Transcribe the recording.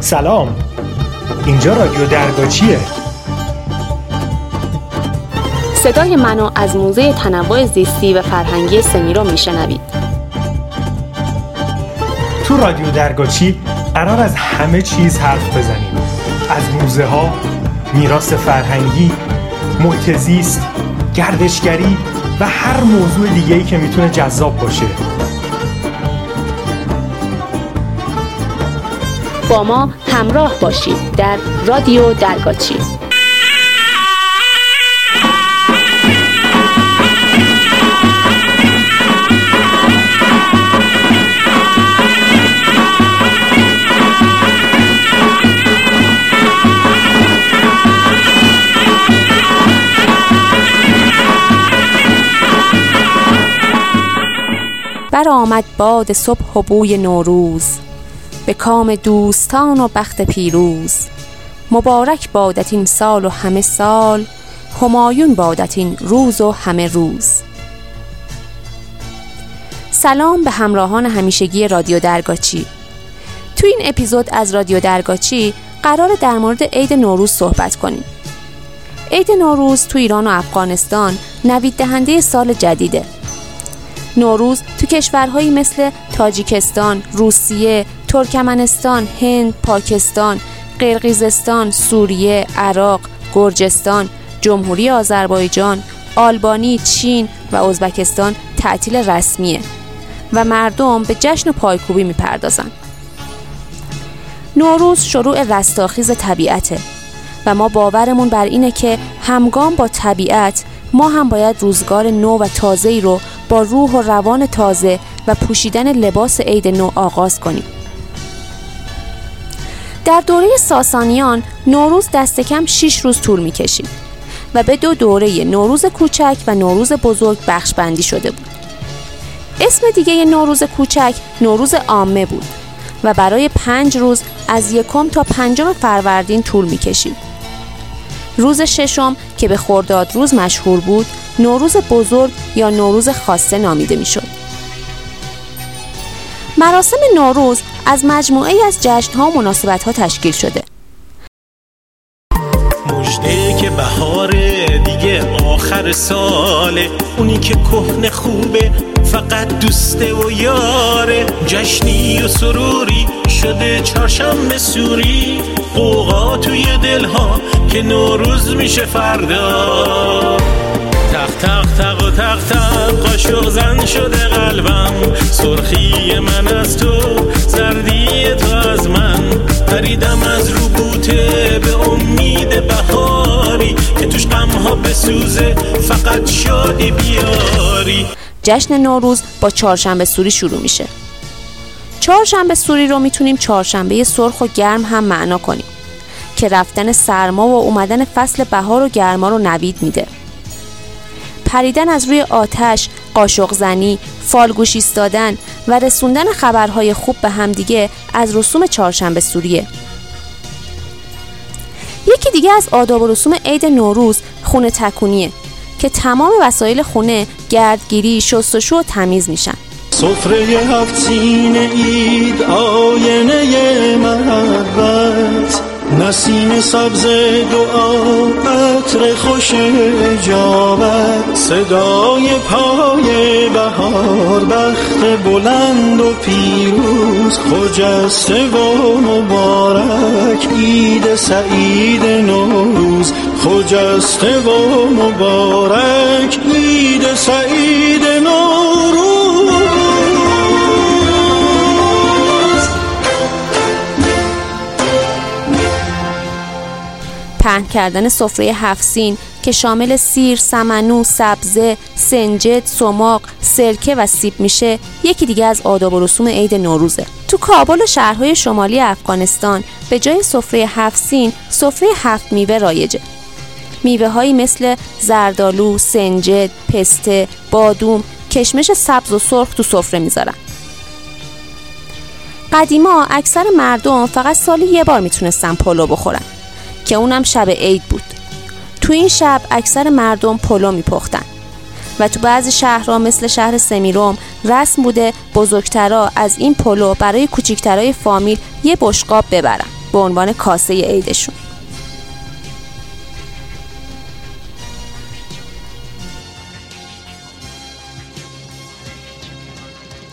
سلام. اینجا رادیو درگاچیه صدای منو از موزه تنوع زیستی و فرهنگی سمیرو میشنوید. تو رادیو درگاچی قرار از همه چیز حرف بزنیم. از موزه ها میراث فرهنگی محیط زیست گردشگری و هر موضوع دیگه ای که می‌تونه جذاب باشه. با ما همراه باشید در رادیو درگاچی. بر آمد باد صبح و بوی نوروز. به کام دوستان و بخت پیروز. مبارک بادت این سال و همه سال همایون بادت این روز و همه روز. سلام به همراهان همیشگی رادیو درگاچی. تو این اپیزود از رادیو درگاچی قرار در مورد عید نوروز صحبت کنیم. عید نوروز تو ایران و افغانستان نوید دهنده سال جدیده. نوروز تو کشورهایی مثل تاجیکستان، روسیه، ترکمنستان، هند، پاکستان، قرقیزستان، سوریه، عراق، گرجستان، جمهوری آذربایجان، آلبانی، چین و ازبکستان تعطیل رسمیه و مردم به جشن و پایکوبی می‌پردازن. نوروز شروع رستاخیز طبیعته و ما باورمون بر اینه که همگام با طبیعت ما هم باید روزگار نو و تازه‌ای رو با روح و روان تازه و پوشیدن لباس عید نو آغاز کنیم. در دوره ساسانیان نوروز دست کم 6 روز طول می کشید و به دو دوره نوروز کوچک و نوروز بزرگ بخش بندی شده بود. اسم دیگه نوروز کوچک نوروز عامه بود و برای پنج روز از یکم تا پنجم فروردین طول می کشید. روز ششم که به خرداد روز مشهور بود نوروز بزرگ یا نوروز خاصه نامیده می‌شد. مراسم نوروز از مجموعه از جشن ها و مناسبت ها تشکیل شده. مجده که بهار دیگه آخر ساله اونی که کهن خوبه فقط دوسته و یاره. جشنی و سروری شده چهارشنبه سوری. قوقا توی دلها که نوروز میشه فردا. تق تق تق و تق تق قاشق زن شده قلبم. سرخی من از تو زردی تو از من. پریدم از رو بوته به امید بهاری. که توش غمها بسوزه فقط شادی بیاری. جشن نوروز با چهارشنبه سوری شروع میشه. چهارشنبه سوری رو می‌تونیم چهارشنبه سرخ و گرم هم معنا کنیم. که رفتن سرما و اومدن فصل بهار و گرما رو نوید میده. پریدن از روی آتش، قاشق زنی، فالگوش ایستادن و رسوندن خبرهای خوب به همدیگه از رسوم چهارشنبه سوریه. یکی دیگه از آداب و رسوم عید نوروز خونه تکونیه که تمام وسایل خونه گردگیری، شستشو و تمیز میشن. سفره هفت سینه اید آینه محبت نسیم سبز دعا عطر خوش اجابت صدای پای بهار بخت بلند و پیروز خجسته و مبارک عید سعید نوروز. خجسته و مبارک عید سعید نوروز. پهن کردن سفره هفت سین. که شامل سیر، سمنو، سبزه، سنجد، سماق، سرکه و سیب میشه یکی دیگه از آداب و رسوم عید نوروزه. تو کابل و شهرهای شمالی افغانستان به جای سفره هفت سین، سفره هفت میوه رایجه. میوه هایی مثل زردالو، سنجد، پسته، بادوم، کشمش سبز و سرخ تو سفره می‌ذارن. قدیما اکثر مردم فقط سالی یه بار می‌تونستن پلو بخورن که اونم شب عید بود تو این شب اکثر مردم پلو میپختن. و تو بعضی شهرها مثل شهر سمیروم رسم بوده بزرگترا از این پلو برای کوچیکترای فامیل یه بشقاب ببرن به عنوان کاسه عیدشون.